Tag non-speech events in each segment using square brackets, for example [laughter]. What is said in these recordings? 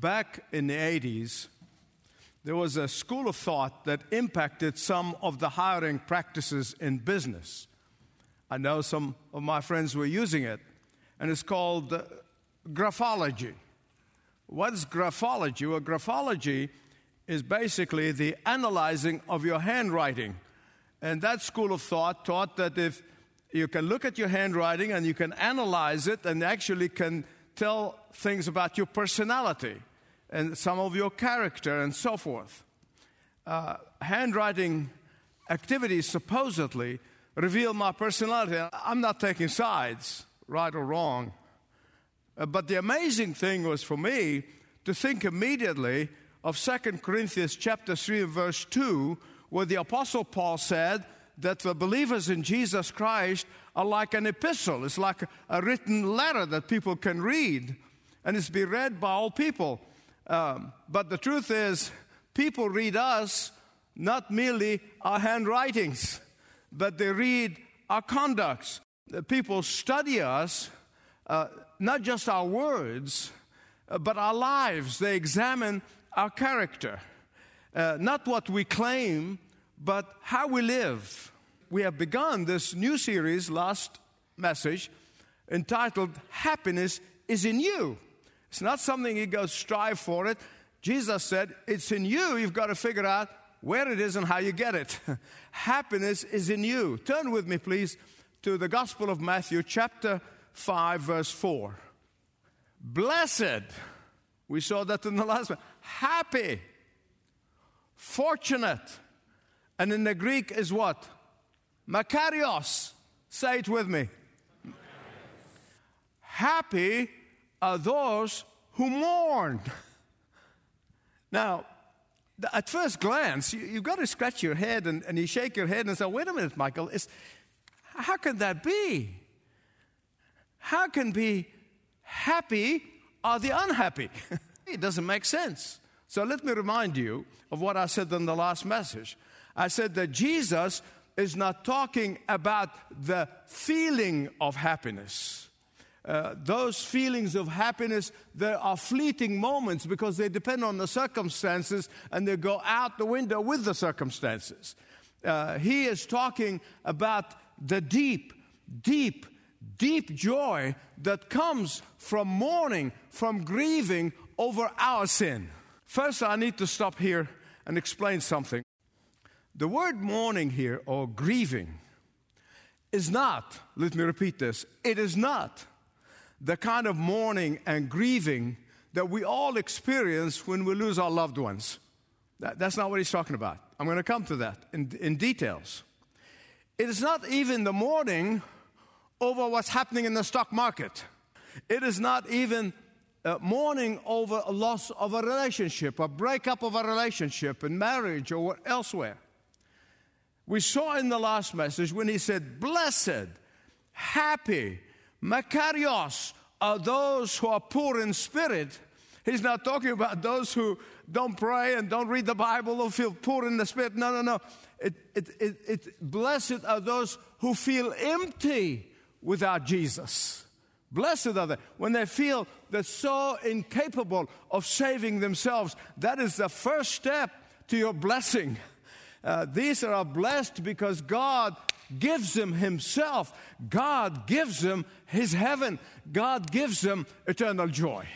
back in the 80s, there was a school of thought that impacted some of the hiring practices in business. I know some of my friends were using it, and it's called uh, graphology. What is graphology? Well, graphology is basically the analyzing of your handwriting. And that school of thought taught that if you can look at your handwriting and you can analyze it and actually can tell things about your personality and some of your character and so forth. Uh, handwriting activities supposedly reveal my personality. I'm not taking sides, right or wrong. Uh, but the amazing thing was for me to think immediately of 2 Corinthians chapter 3 verse 2 where the apostle Paul said that the believers in Jesus Christ are like an epistle. It's like a written letter that people can read and it's be read by all people. Um, but the truth is, people read us not merely our handwritings, but they read our conducts. People study us, uh, not just our words, uh, but our lives. They examine our character, uh, not what we claim, but how we live. We have begun this new series, last message, entitled Happiness is in You. It's not something you go strive for it. Jesus said, It's in you. You've got to figure out where it is and how you get it. [laughs] Happiness is in you. Turn with me, please, to the Gospel of Matthew, chapter 5, verse 4. Blessed, we saw that in the last one. Happy, fortunate, and in the Greek is what? Makarios. Say it with me. Happy are those who mourn. [laughs] Now, at first glance, you, have got to scratch your head and, and, you shake your head and say, wait a minute, Michael, how can that be? How can be happy are the unhappy? [laughs] it doesn't make sense. So let me remind you of what I said in the last message. I said that Jesus is not talking about the feeling of happiness. Uh, those feelings of happiness, they are fleeting moments because they depend on the circumstances and they go out the window with the circumstances. Uh, he is talking about the deep, deep, deep joy that comes from mourning, from grieving over our sin. First, I need to stop here and explain something. The word mourning here, or grieving, is not, let me repeat this, it is not the kind of mourning and grieving that we all experience when we lose our loved ones. That, that's not what he's talking about. I'm going to come to that in, in details. It is not even the mourning over what's happening in the stock market. It is not even uh, mourning over a loss of a relationship, a breakup of a relationship in marriage or elsewhere. We saw in the last message when he said, Blessed, happy, Makarios are those who are poor in spirit. He's not talking about those who don't pray and don't read the Bible or feel poor in the spirit. No, no, no. It, it, it, it, blessed are those who feel empty without Jesus. Blessed are they when they feel they're so incapable of saving themselves. That is the first step to your blessing. Uh, these are blessed because God gives them Himself. God gives them His heaven. God gives them eternal joy.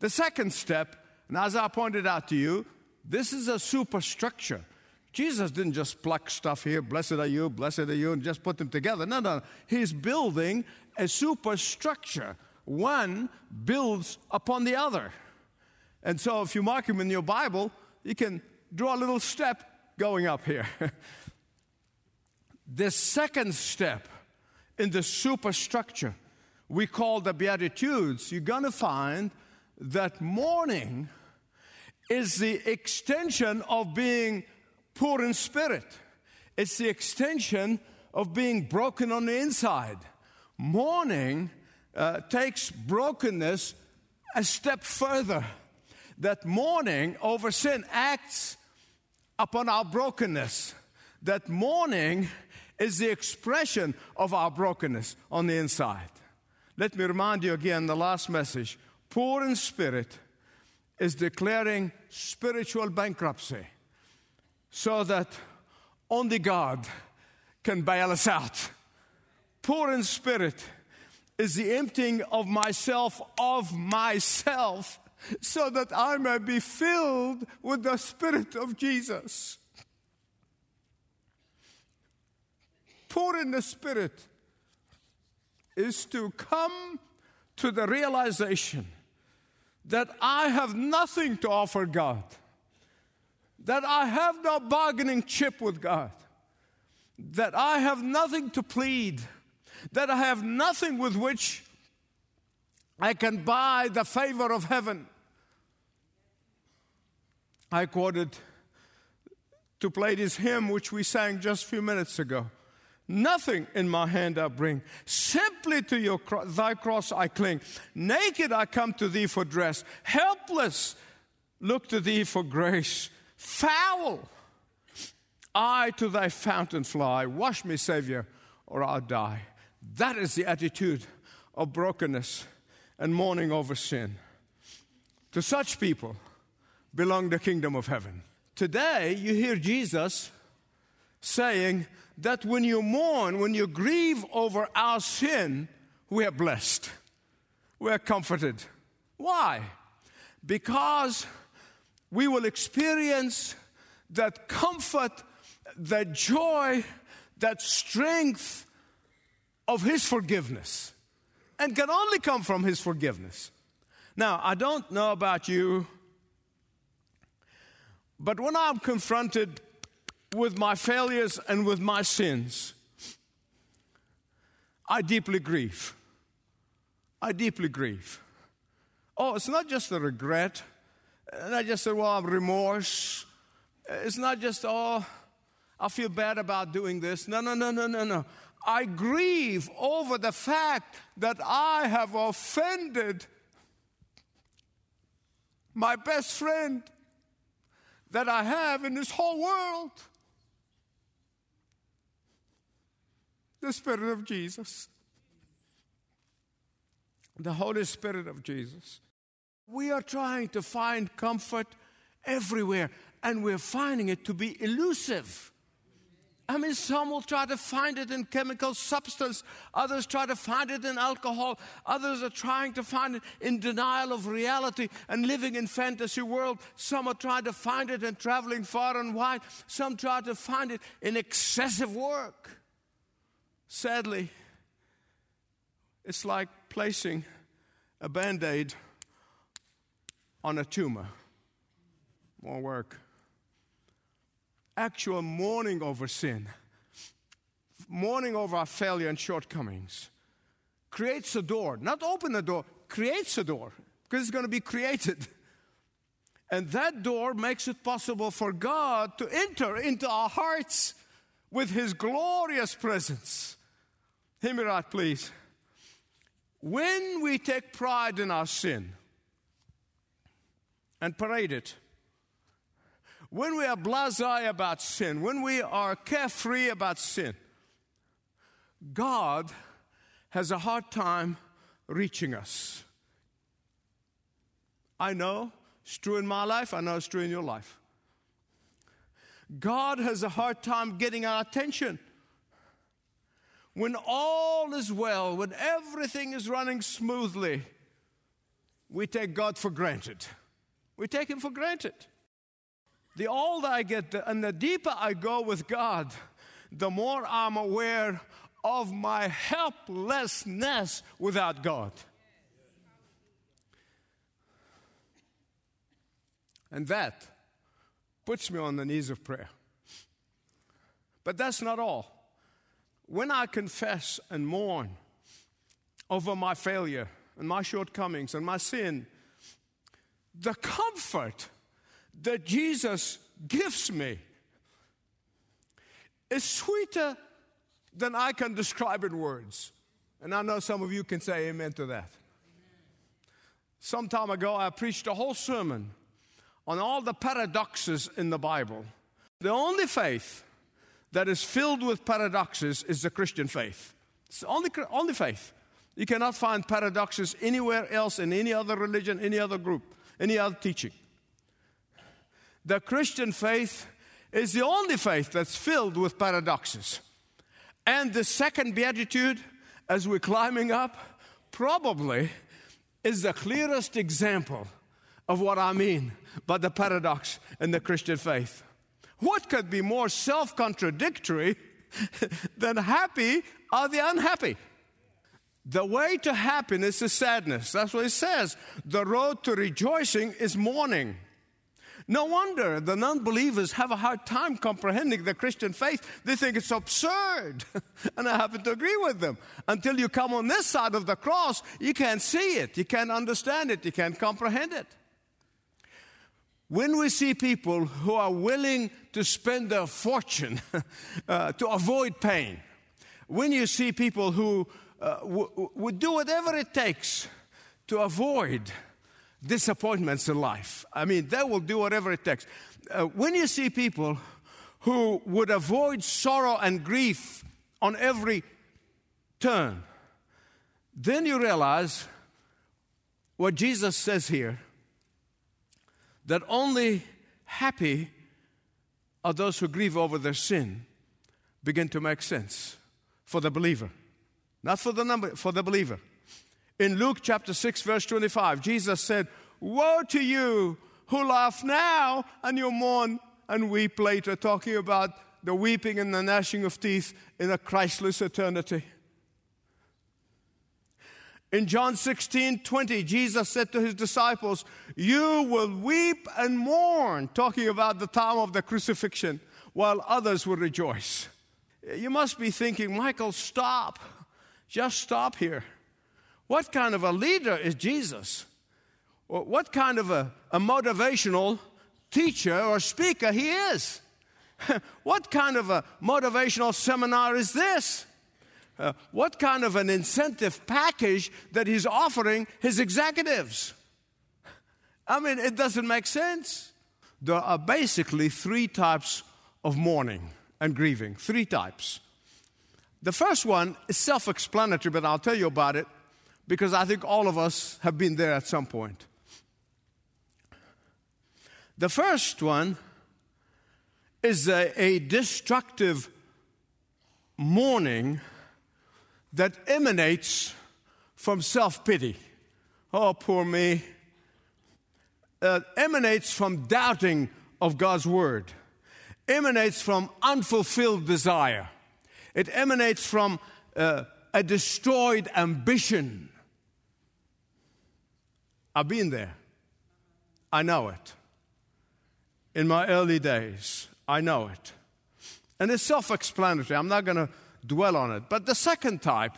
The second step, and as I pointed out to you, this is a superstructure. Jesus didn't just pluck stuff here, blessed are you, blessed are you, and just put them together. No, no, no. He's building a superstructure. One builds upon the other. And so if you mark him in your Bible, you can draw a little step going up here. [laughs] The second step in the superstructure we call the Beatitudes, you're going to find that mourning is the extension of being poor in spirit. It's the extension of being broken on the inside. Mourning uh, takes brokenness a step further. That mourning over sin acts upon our brokenness. That mourning is the expression of our brokenness on the inside. Let me remind you again the last message poor in spirit is declaring spiritual bankruptcy so that only God can bail us out. Poor in spirit is the emptying of myself of myself so that I may be filled with the Spirit of Jesus. Poor in the Spirit is to come to the realization that I have nothing to offer God, that I have no bargaining chip with God, that I have nothing to plead, that I have nothing with which I can buy the favor of heaven. I quoted to play this hymn which we sang just a few minutes ago. Nothing in my hand I bring, simply to your cro- thy cross I cling. Naked I come to thee for dress, helpless look to thee for grace. Foul I to thy fountain fly. Wash me, Savior, or I'll die. That is the attitude of brokenness and mourning over sin. To such people belong the kingdom of heaven. Today, you hear Jesus saying that when you mourn, when you grieve over our sin, we are blessed. We are comforted. Why? Because we will experience that comfort, that joy, that strength of His forgiveness, and can only come from His forgiveness. Now, I don't know about you, but when I'm confronted with my failures and with my sins, I deeply grieve. I deeply grieve. Oh, it's not just a regret. And I just say, well, I'm remorse. It's not just, oh, I feel bad about doing this. No, no, no, no, no, no. I grieve over the fact that I have offended my best friend that I have in this whole world. The Spirit of Jesus. The Holy Spirit of Jesus. We are trying to find comfort everywhere, and we're finding it to be elusive. I mean, some will try to find it in chemical substance, others try to find it in alcohol, others are trying to find it in denial of reality and living in fantasy world. Some are trying to find it in traveling far and wide. Some try to find it in excessive work. Sadly, it's like placing a band aid on a tumor. More work actual mourning over sin, mourning over our failure and shortcomings, creates a door. Not open the door, creates a door because it's going to be created. And that door makes it possible for God to enter into our hearts with His glorious presence. Hear me right, please. When we take pride in our sin and parade it, when we are blase about sin, when we are carefree about sin, God has a hard time reaching us. I know it's true in my life, I know it's true in your life. God has a hard time getting our attention. When all is well, when everything is running smoothly, we take God for granted. We take Him for granted. The older I get and the deeper I go with God, the more I'm aware of my helplessness without God. And that puts me on the knees of prayer. But that's not all. When I confess and mourn over my failure and my shortcomings and my sin, the comfort that Jesus gives me is sweeter than I can describe in words. And I know some of you can say amen to that. Some time ago, I preached a whole sermon on all the paradoxes in the Bible. The only faith that is filled with paradoxes is the Christian faith. It's the only, only faith. You cannot find paradoxes anywhere else in any other religion, any other group, any other teaching. The Christian faith is the only faith that's filled with paradoxes. And the second beatitude, as we're climbing up, probably is the clearest example of what I mean by the paradox in the Christian faith. What could be more self contradictory [laughs] than happy are the unhappy? The way to happiness is sadness. That's what it says. The road to rejoicing is mourning. No wonder the non believers have a hard time comprehending the Christian faith. They think it's absurd. [laughs] and I happen to agree with them. Until you come on this side of the cross, you can't see it, you can't understand it, you can't comprehend it. When we see people who are willing to spend their fortune [laughs] uh, to avoid pain, when you see people who uh, w- would do whatever it takes to avoid disappointments in life. I mean, they will do whatever it takes. Uh, when you see people who would avoid sorrow and grief on every turn, then you realize what Jesus says here that only happy are those who grieve over their sin begin to make sense for the believer. Not for the number, for the believer. In Luke chapter 6, verse 25, Jesus said, Woe to you who laugh now and you mourn and weep later, talking about the weeping and the gnashing of teeth in a Christless eternity. In John 16, 20, Jesus said to his disciples, You will weep and mourn, talking about the time of the crucifixion, while others will rejoice. You must be thinking, Michael, stop. Just stop here. What kind of a leader is Jesus? What kind of a, a motivational teacher or speaker he is? [laughs] what kind of a motivational seminar is this? Uh, what kind of an incentive package that he's offering his executives. I mean, it doesn't make sense. There are basically three types of mourning and grieving. Three types. The first one is self explanatory, but I'll tell you about it because I think all of us have been there at some point. The first one is a, a destructive mourning that emanates from self pity. Oh, poor me. Uh, emanates from doubting of God's word, emanates from unfulfilled desire, it emanates from uh, a destroyed ambition. I've been there. I know it. In my early days, I know it. And it's self explanatory. I'm not going to dwell on it. But the second type,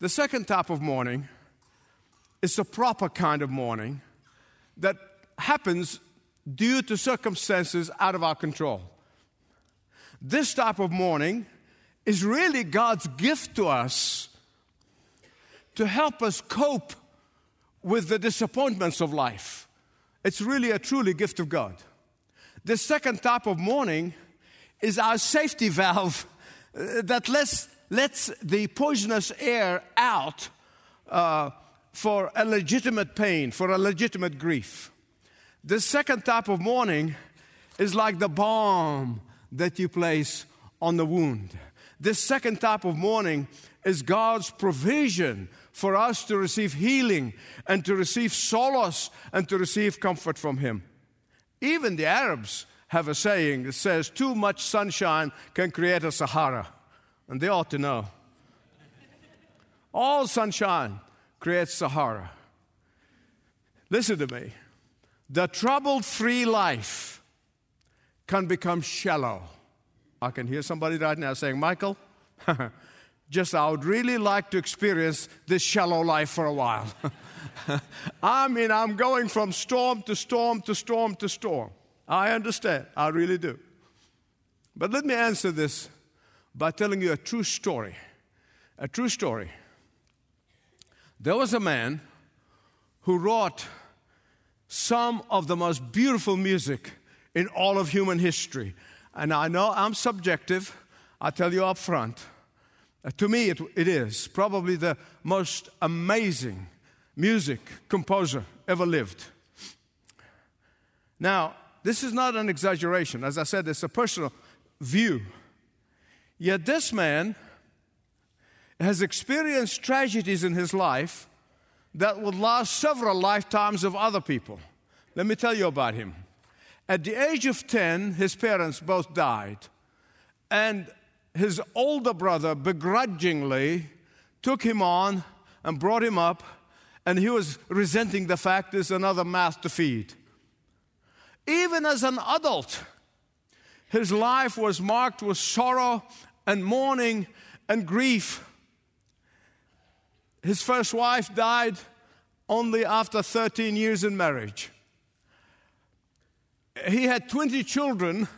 the second type of mourning, is the proper kind of mourning that happens due to circumstances out of our control. This type of mourning is really God's gift to us to help us cope with the disappointments of life. It's really a truly gift of God. The second type of mourning is our safety valve that lets, lets the poisonous air out uh, for a legitimate pain, for a legitimate grief. The second type of mourning is like the balm that you place on the wound. This second type of mourning is God's provision for us to receive healing and to receive solace and to receive comfort from Him. Even the Arabs have a saying that says, Too much sunshine can create a Sahara. And they ought to know. All sunshine creates Sahara. Listen to me. The trouble free life can become shallow. I can hear somebody right now saying, Michael, [laughs] just I would really like to experience this shallow life for a while. [laughs] I mean, I'm going from storm to storm to storm to storm. I understand. I really do. But let me answer this by telling you a true story. A true story. There was a man who wrote some of the most beautiful music in all of human history. And I know I'm subjective, I tell you up front, Uh, to me, it, it is probably the most amazing music composer ever lived. Now, this is not an exaggeration. As I said, it's a personal view. Yet this man has experienced tragedies in his life that would last several lifetimes of other people. Let me tell you about him. At the age of 10, his parents both died. And his older brother begrudgingly took him on and brought him up, and he was resenting the fact there's another mouth to feed. Even as an adult, his life was marked with sorrow and mourning and grief. His first wife died only after 13 years in marriage. He had 20 children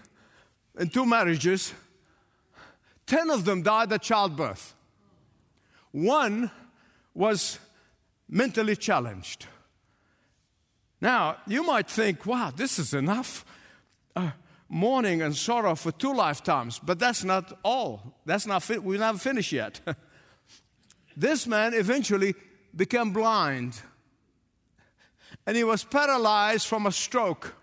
in two marriages. 10 of them died at childbirth. One was mentally challenged. Now, you might think, wow, this is enough uh, mourning and sorrow for two lifetimes, but that's not all. That's not, fi- we're not finished yet. [laughs] this man eventually became blind, and he was paralyzed from a stroke.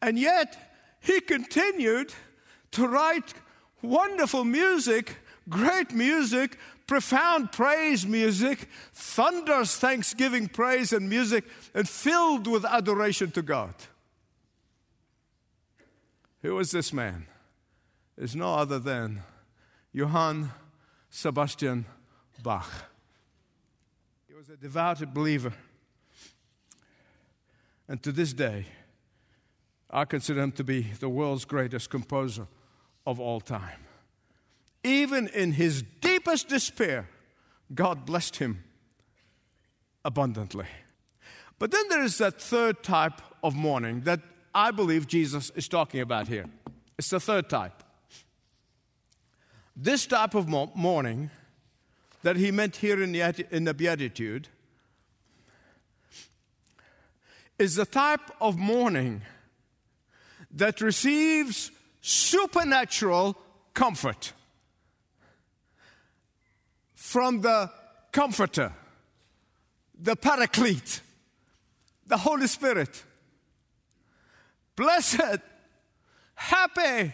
And yet, he continued to write wonderful music, great music, profound praise music, thunderous thanksgiving praise and music, and filled with adoration to God. Who was this man? Is no other than Johann Sebastian Bach. He was a devout believer. And to this day, I consider him to be the world's greatest composer of all time. Even in his deepest despair, God blessed him abundantly. But then there is that third type of mourning that I believe Jesus is talking about here. It's the third type. This type of mourning that he meant here in the, in the Beatitude is the type of mourning that receives supernatural comfort from the Comforter, the Paraclete, the Holy Spirit. Blessed, happy,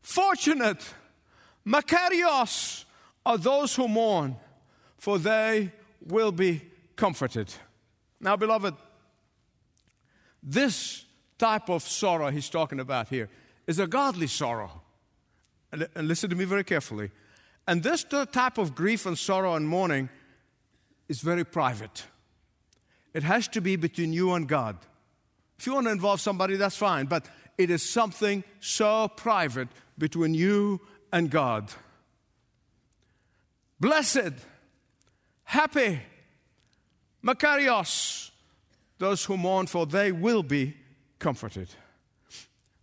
fortunate, Makarios are those who mourn, for they will be comforted. Now, beloved, this type of sorrow he's talking about here is a godly sorrow. And, listen to me very carefully. And this type of grief and sorrow and mourning is very private. It has to be between you and God. If you want to involve somebody, that's fine, but it is something so private between you and God. Blessed, happy, Makarios, those who mourn, for they will be comforted.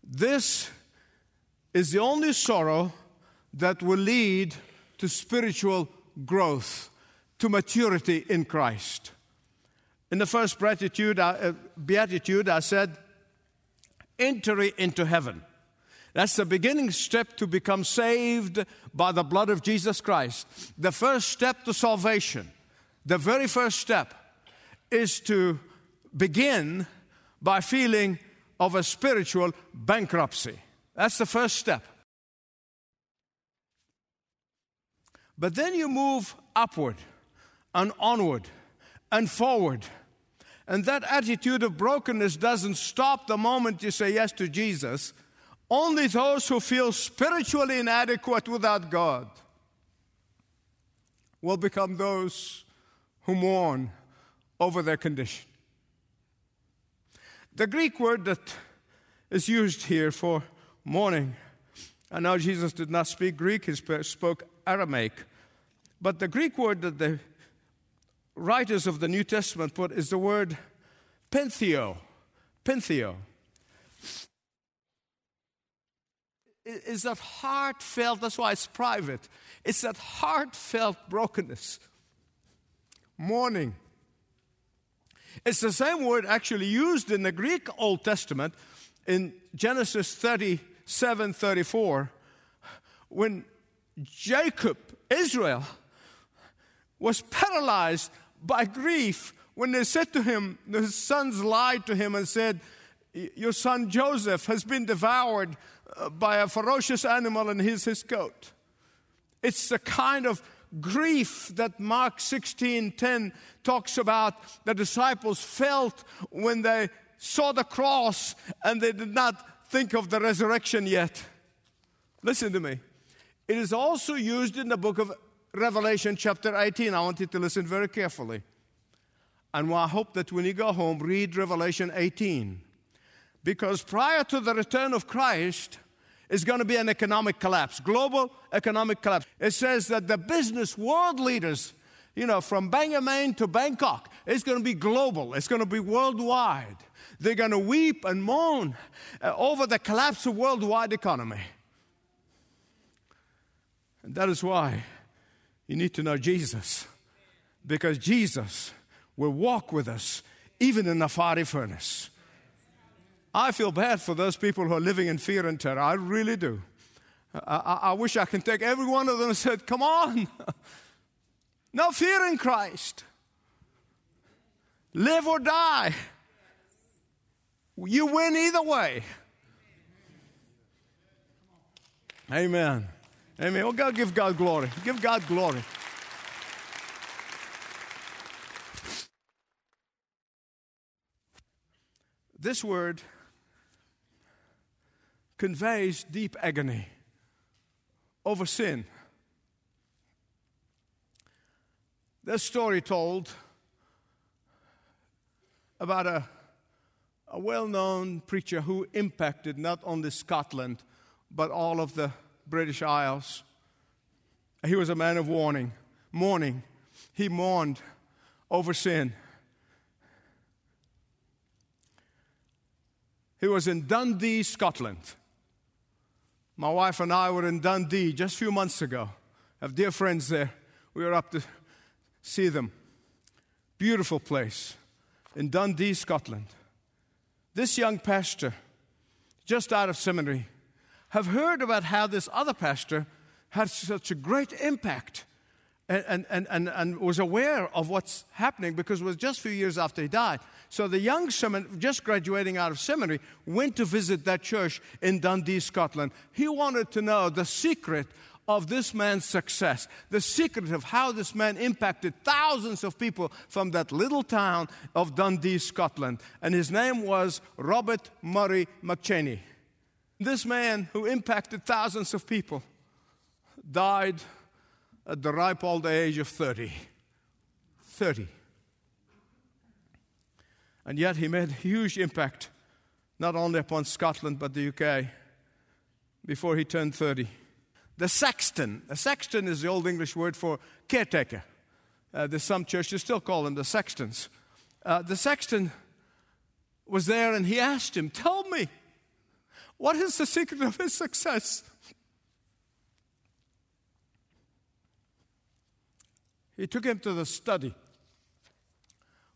This is the only sorrow that will lead to spiritual growth, to maturity in Christ. In the first beatitude, uh, beatitude I said, entry into heaven. That's the beginning step to become saved by the blood of Jesus Christ. The first step to salvation, the very first step, is to begin by feeling of a spiritual bankruptcy. That's the first step. But then you move upward and onward and forward. And that attitude of brokenness doesn't stop the moment you say yes to Jesus. Only those who feel spiritually inadequate without God will become those who mourn over their condition. The Greek word that is used here for mourning, I know Jesus did not speak Greek, he spoke Aramaic. But the Greek word that the writers of the New Testament put is the word pentheo. Pentheo. Is that heartfelt, that's why it's private. It's that heartfelt brokenness, mourning, it's the same word actually used in the Greek Old Testament in Genesis 37 34, when Jacob, Israel, was paralyzed by grief when they said to him, the sons lied to him and said, Your son Joseph has been devoured uh, by a ferocious animal and here's his coat. It's the kind of grief that Mark 16:10 talks about the disciples felt when they saw the cross and they did not think of the resurrection yet. Listen to me. It is also used in the book of Revelation, chapter 18. I want you to listen very carefully. And I hope that when you go home, read Revelation 18. Because prior to the return of Christ, is going to be an economic collapse, global economic collapse. It says that the business world leaders, you know, from Bangor, to Bangkok, it's going to be global, it's going to be worldwide. They're going to weep and moan uh, over the collapse of worldwide economy. And that is why you need to know Jesus, because Jesus will walk with us even in the fiery furnace. I feel bad for those people who are living in fear and terror. I really do. I, I, I wish I could take every one of them and said, Come on, [laughs] no fear in Christ. Live or die. You win either way. Amen. Amen. Well, oh, God, give God glory. Give God glory. This word conveys deep agony over sin. A story told about a, a well known preacher who impacted not only Scotland, but all of the British Isles. He was a man of warning, mourning. He mourned over sin. He was in Dundee, Scotland. My wife and I were in Dundee just a few months ago. I have dear friends there. We were up to see them. Beautiful place in Dundee, Scotland. This young pastor, just out of seminary, have heard about how this other pastor had such a great impact and, and, and, and was aware of what's happening because it was just a few years after he died. So the young semin- just graduating out of seminary went to visit that church in Dundee, Scotland. He wanted to know the secret of this man's success, the secret of how this man impacted thousands of people from that little town of Dundee, Scotland. And his name was Robert Murray McCheyne. This man who impacted thousands of people died at the ripe old age of 30. 30. And yet he made a huge impact, not only upon Scotland, but the UK, before he turned 30. The sexton, a sexton is the Old English word for caretaker. Uh, there's some churches still call them the sextons. Uh, the sexton was there and he asked him, Tell me, what is the secret of his success? He took him to the study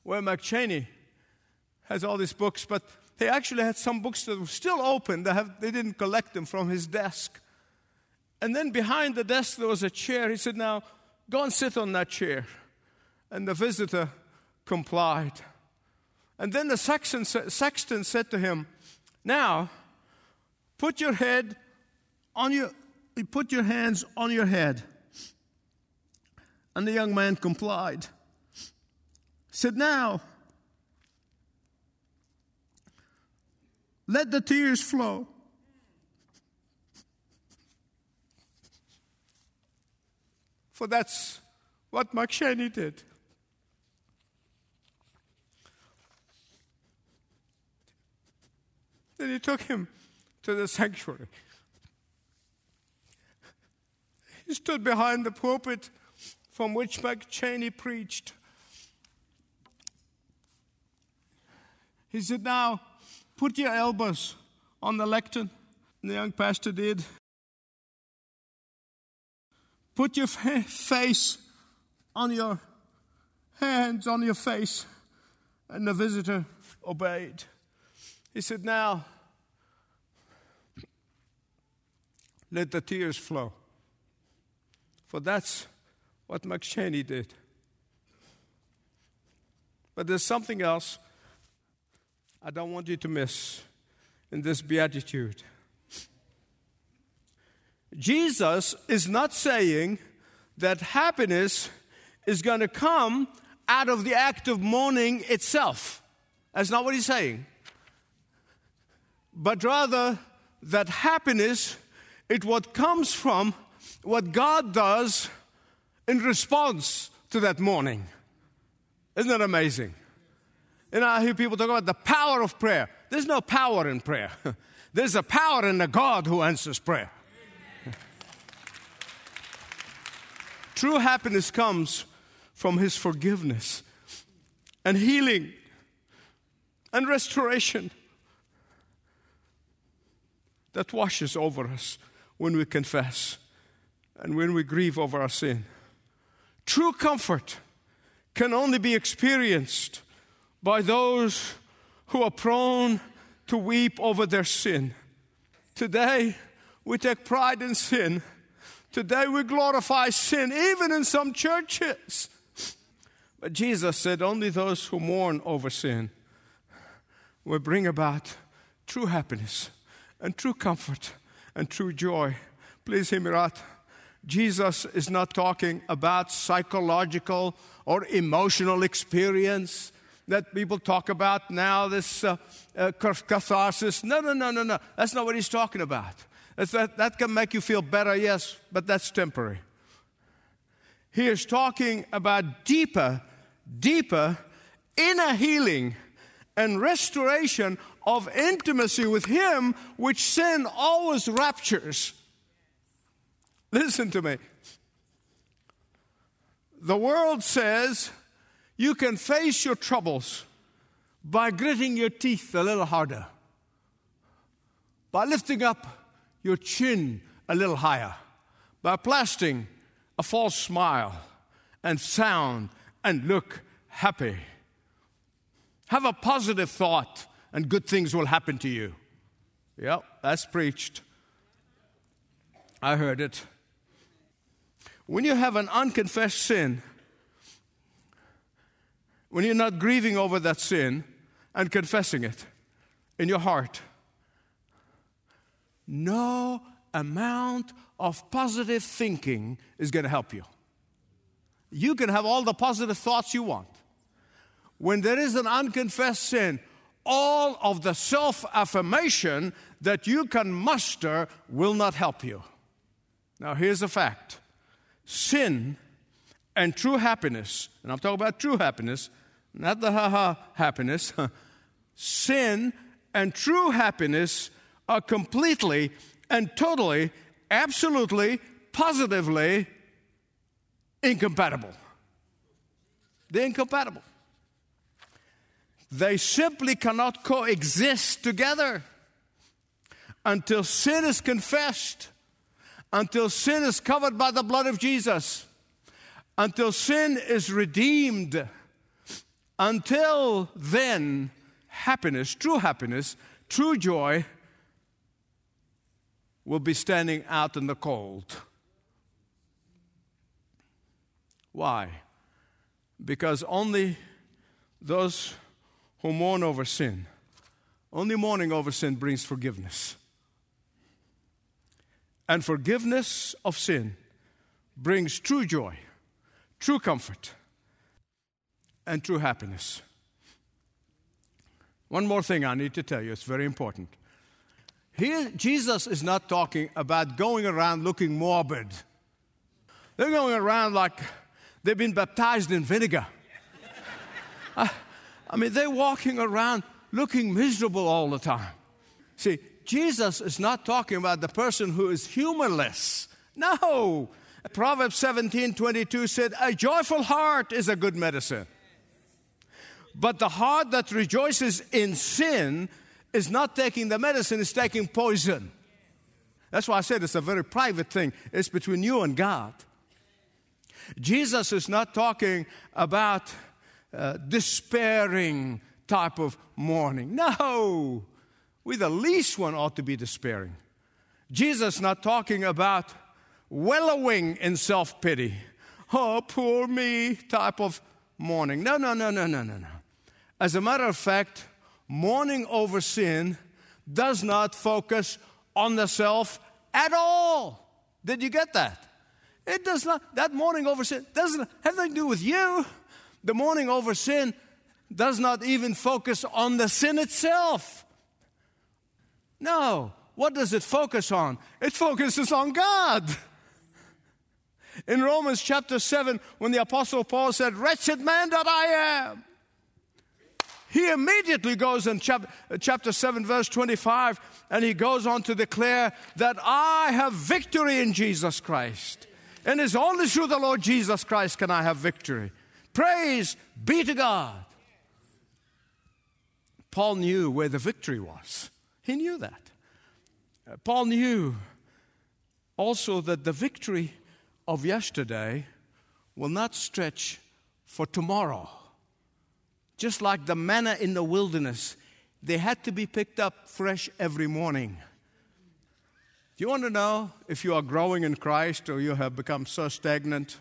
where McCheyne has all these books, but he actually had some books that were still open. They, have, they didn't collect them from his desk. And then behind the desk there was a chair. He said, Now go and sit on that chair. And the visitor complied. And then the sexton, sexton said to him, Now put your head on your put your hands on your head. And the young man complied. Said, Now Let the tears flow. For that's what McCheyne did. Then he took him to the sanctuary. He stood behind the pulpit from which McCheyne preached. He said, Now, Put your elbows on the lectern. The young pastor did. Put your face on your hands on your face. And the visitor obeyed. He said, Now, let the tears flow. For that's what McCheyne did. But there's something else I don't want you to miss in this beatitude. Jesus is not saying that happiness is going to come out of the act of mourning itself. That's not what he's saying. But rather, that happiness it what comes from what God does in response to that morning. Isn't that amazing? And I hear people talk about the power of prayer. There's no power in prayer. [laughs] There's a power in the God who answers prayer. [laughs] True happiness comes from His forgiveness and healing and restoration that washes over us when we confess and when we grieve over our sin. True comfort can only be experienced by those who are prone to weep over their sin. Today, we take pride in sin Today we glorify sin, even in some churches. But Jesus said only those who mourn over sin will bring about true happiness and true comfort and true joy. Please hear me right. Jesus is not talking about psychological or emotional experience that people talk about now, this uh, uh, catharsis. No, no, no, no, no. That's not what he's talking about. That, that can make you feel better, yes, but that's temporary. He is talking about deeper, deeper inner healing and restoration of intimacy with Him, which sin always raptures. Listen to me. The world says you can face your troubles by gritting your teeth a little harder, by lifting up your chin a little higher by plastering a false smile and sound and look happy. Have a positive thought and good things will happen to you. Yep, that's preached. I heard it. When you have an unconfessed sin, when you're not grieving over that sin and confessing it in your heart, no amount of positive thinking is going to help you. You can have all the positive thoughts you want. When there is an unconfessed sin, all of the self affirmation that you can muster will not help you. Now, here's a fact sin and true happiness, and I'm talking about true happiness, not the ha ha happiness, [laughs] sin and true happiness are completely and totally, absolutely, positively incompatible. They're incompatible. They simply cannot coexist together until sin is confessed, until sin is covered by the blood of Jesus, until sin is redeemed. Until then, happiness, true happiness, true joy, will be standing out in the cold. Why? Because only those who mourn over sin, only mourning over sin brings forgiveness. And forgiveness of sin brings true joy, true comfort, and true happiness. One more thing I need to tell you, it's very important. Here, Jesus is not talking about going around looking morbid. They're going around like they've been baptized in vinegar. I, [laughs] ah, I mean, they're walking around looking miserable all the time. See, Jesus is not talking about the person who is humorless. No. Proverbs 17 22 said, A joyful heart is a good medicine. But the heart that rejoices in sin is not taking the medicine, it's taking poison. That's why I said it's a very private thing. It's between you and God. Jesus is not talking about uh, despairing type of mourning. No, we the least one ought to be despairing. Jesus not talking about wallowing in self pity. Oh, poor me type of mourning. No, no, no, no, no, no, no. As a matter of fact, mourning over sin does not focus on the self at all. Did you get that? It does not, that mourning over sin doesn't have anything to do with you. The mourning over sin does not even focus on the sin itself. No. What does it focus on? It focuses on God. In Romans chapter 7, when the Apostle Paul said, Wretched man that I am, he immediately goes in chapter 7, verse 25, and he goes on to declare that I have victory in Jesus Christ. And it's only through the Lord Jesus Christ can I have victory. Praise be to God. Paul knew where the victory was. He knew that. Uh, Paul knew also that the victory of yesterday will not stretch for tomorrow. Just like the manna in the wilderness, they had to be picked up fresh every morning. Do you want to know if you are growing in Christ or you have become so stagnant?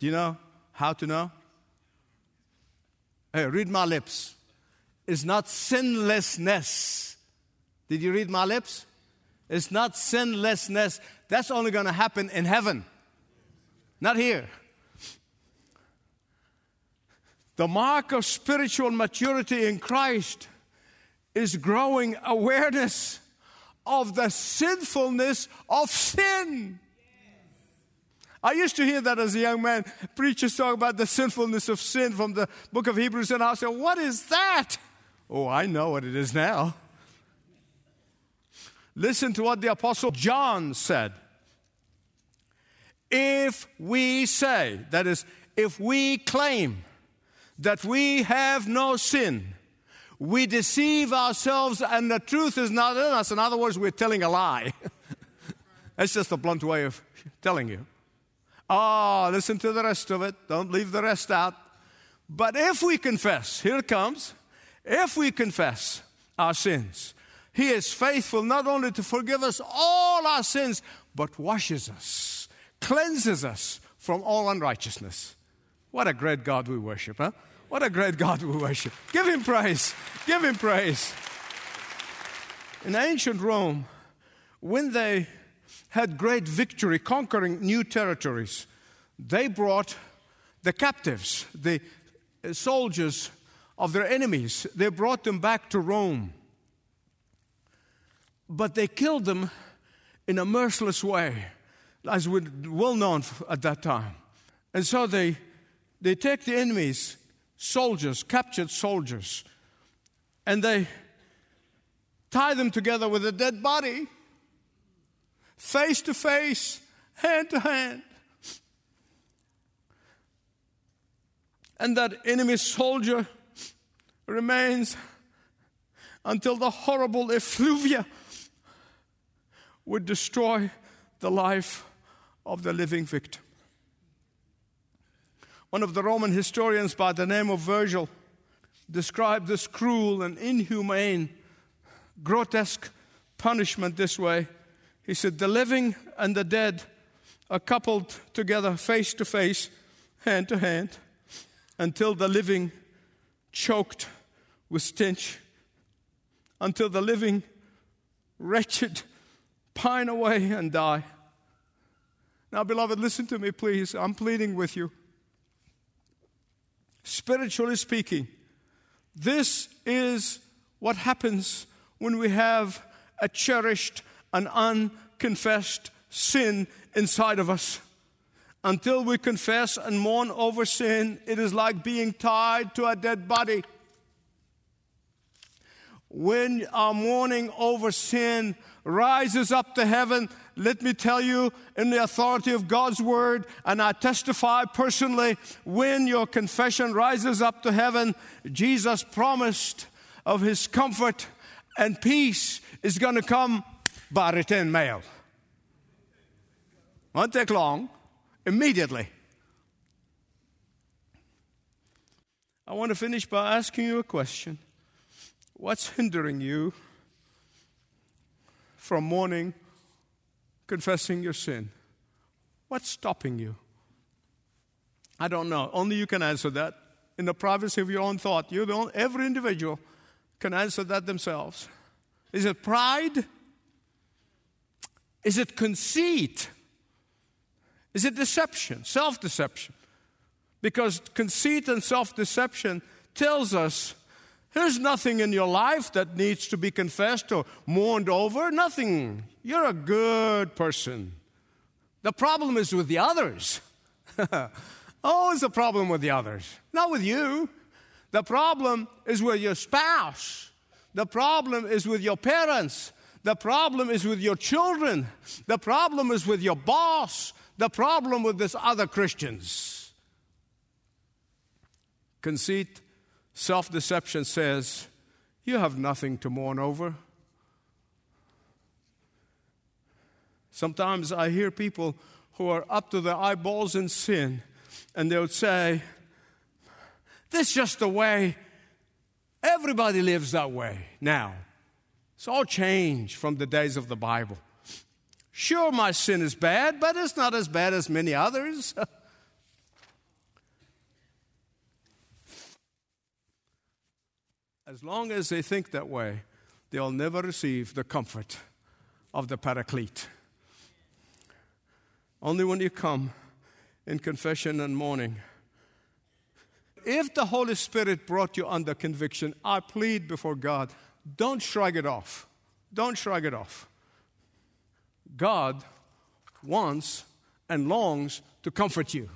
Do you know how to know? Hey, read my lips. It's not sinlessness. Did you read my lips? It's not sinlessness. That's only going to happen in heaven, not here. The mark of spiritual maturity in Christ is growing awareness of the sinfulness of sin. I used to hear that as a young man. Preachers talk about the sinfulness of sin from the book of Hebrews, and I said, What is that? Oh, I know what it is now. Listen to what the Apostle John said. If we say, that is, if we claim that we have no sin, we deceive ourselves and the truth is not in us. In other words, we're telling a lie. [laughs] That's just a blunt way of telling you. Oh, listen to the rest of it. Don't leave the rest out. But if we confess, here it comes. If we confess our sins, He is faithful not only to forgive us all our sins, but washes us, cleanses us from all unrighteousness. What a great God we worship, huh? What a great God we worship. Give him praise. Give him praise. In ancient Rome, when they had great victory conquering new territories, they brought the captives, the uh, soldiers of their enemies, they brought them back to Rome. But they killed them in a merciless way, as was well known at that time. And so they, they take the enemies soldiers, captured soldiers, and they tie them together with a dead body, face to face, hand to hand. And that enemy soldier remains until the horrible effluvia would destroy the life of the living victim. One of the Roman historians by the name of Virgil described this cruel and inhumane, grotesque punishment this way. He said, The living and the dead are coupled together face to face, hand to hand, until the living choked with stench, until the living wretched pine away and die. Now, beloved, listen to me, please. I'm pleading with you spiritually speaking. This is what happens when we have a cherished and unconfessed sin inside of us. Until we confess and mourn over sin, it is like being tied to a dead body. When our mourning over sin rises up to heaven, let me tell you, in the authority of God's word, and I testify personally, when your confession rises up to heaven, Jesus promised of his comfort and peace is going to come by return mail. Won't take long, immediately. I want to finish by asking you a question What's hindering you from mourning, confessing your sin? What's stopping you? I don't know. Only you can answer that in the privacy of your own thought. The only, every individual can answer that themselves. Is it pride? Is it conceit? Is it deception, self deception? Because conceit and self deception tells us there's nothing in your life that needs to be confessed or mourned over. Nothing. You're a good person. The problem is with the others. oh, it's a problem with the others, not with you. The problem is with your spouse. The problem is with your parents. The problem is with your children. The problem is with your boss. The problem with this other Christians. Conceit, self deception says, You have nothing to mourn over. Sometimes I hear people who are up to their eyeballs in sin, and they would say, This is just the way everybody lives that way now. It's all changed from the days of the Bible. Sure, my sin is bad, but it's not as bad as many others. [laughs] as long as they think that way, they'll never receive the comfort of the Paraclete. Only when you come in confession and mourning. If the Holy Spirit brought you under conviction, I plead before God don't shrug it off. Don't shrug it off. God wants and longs to comfort you.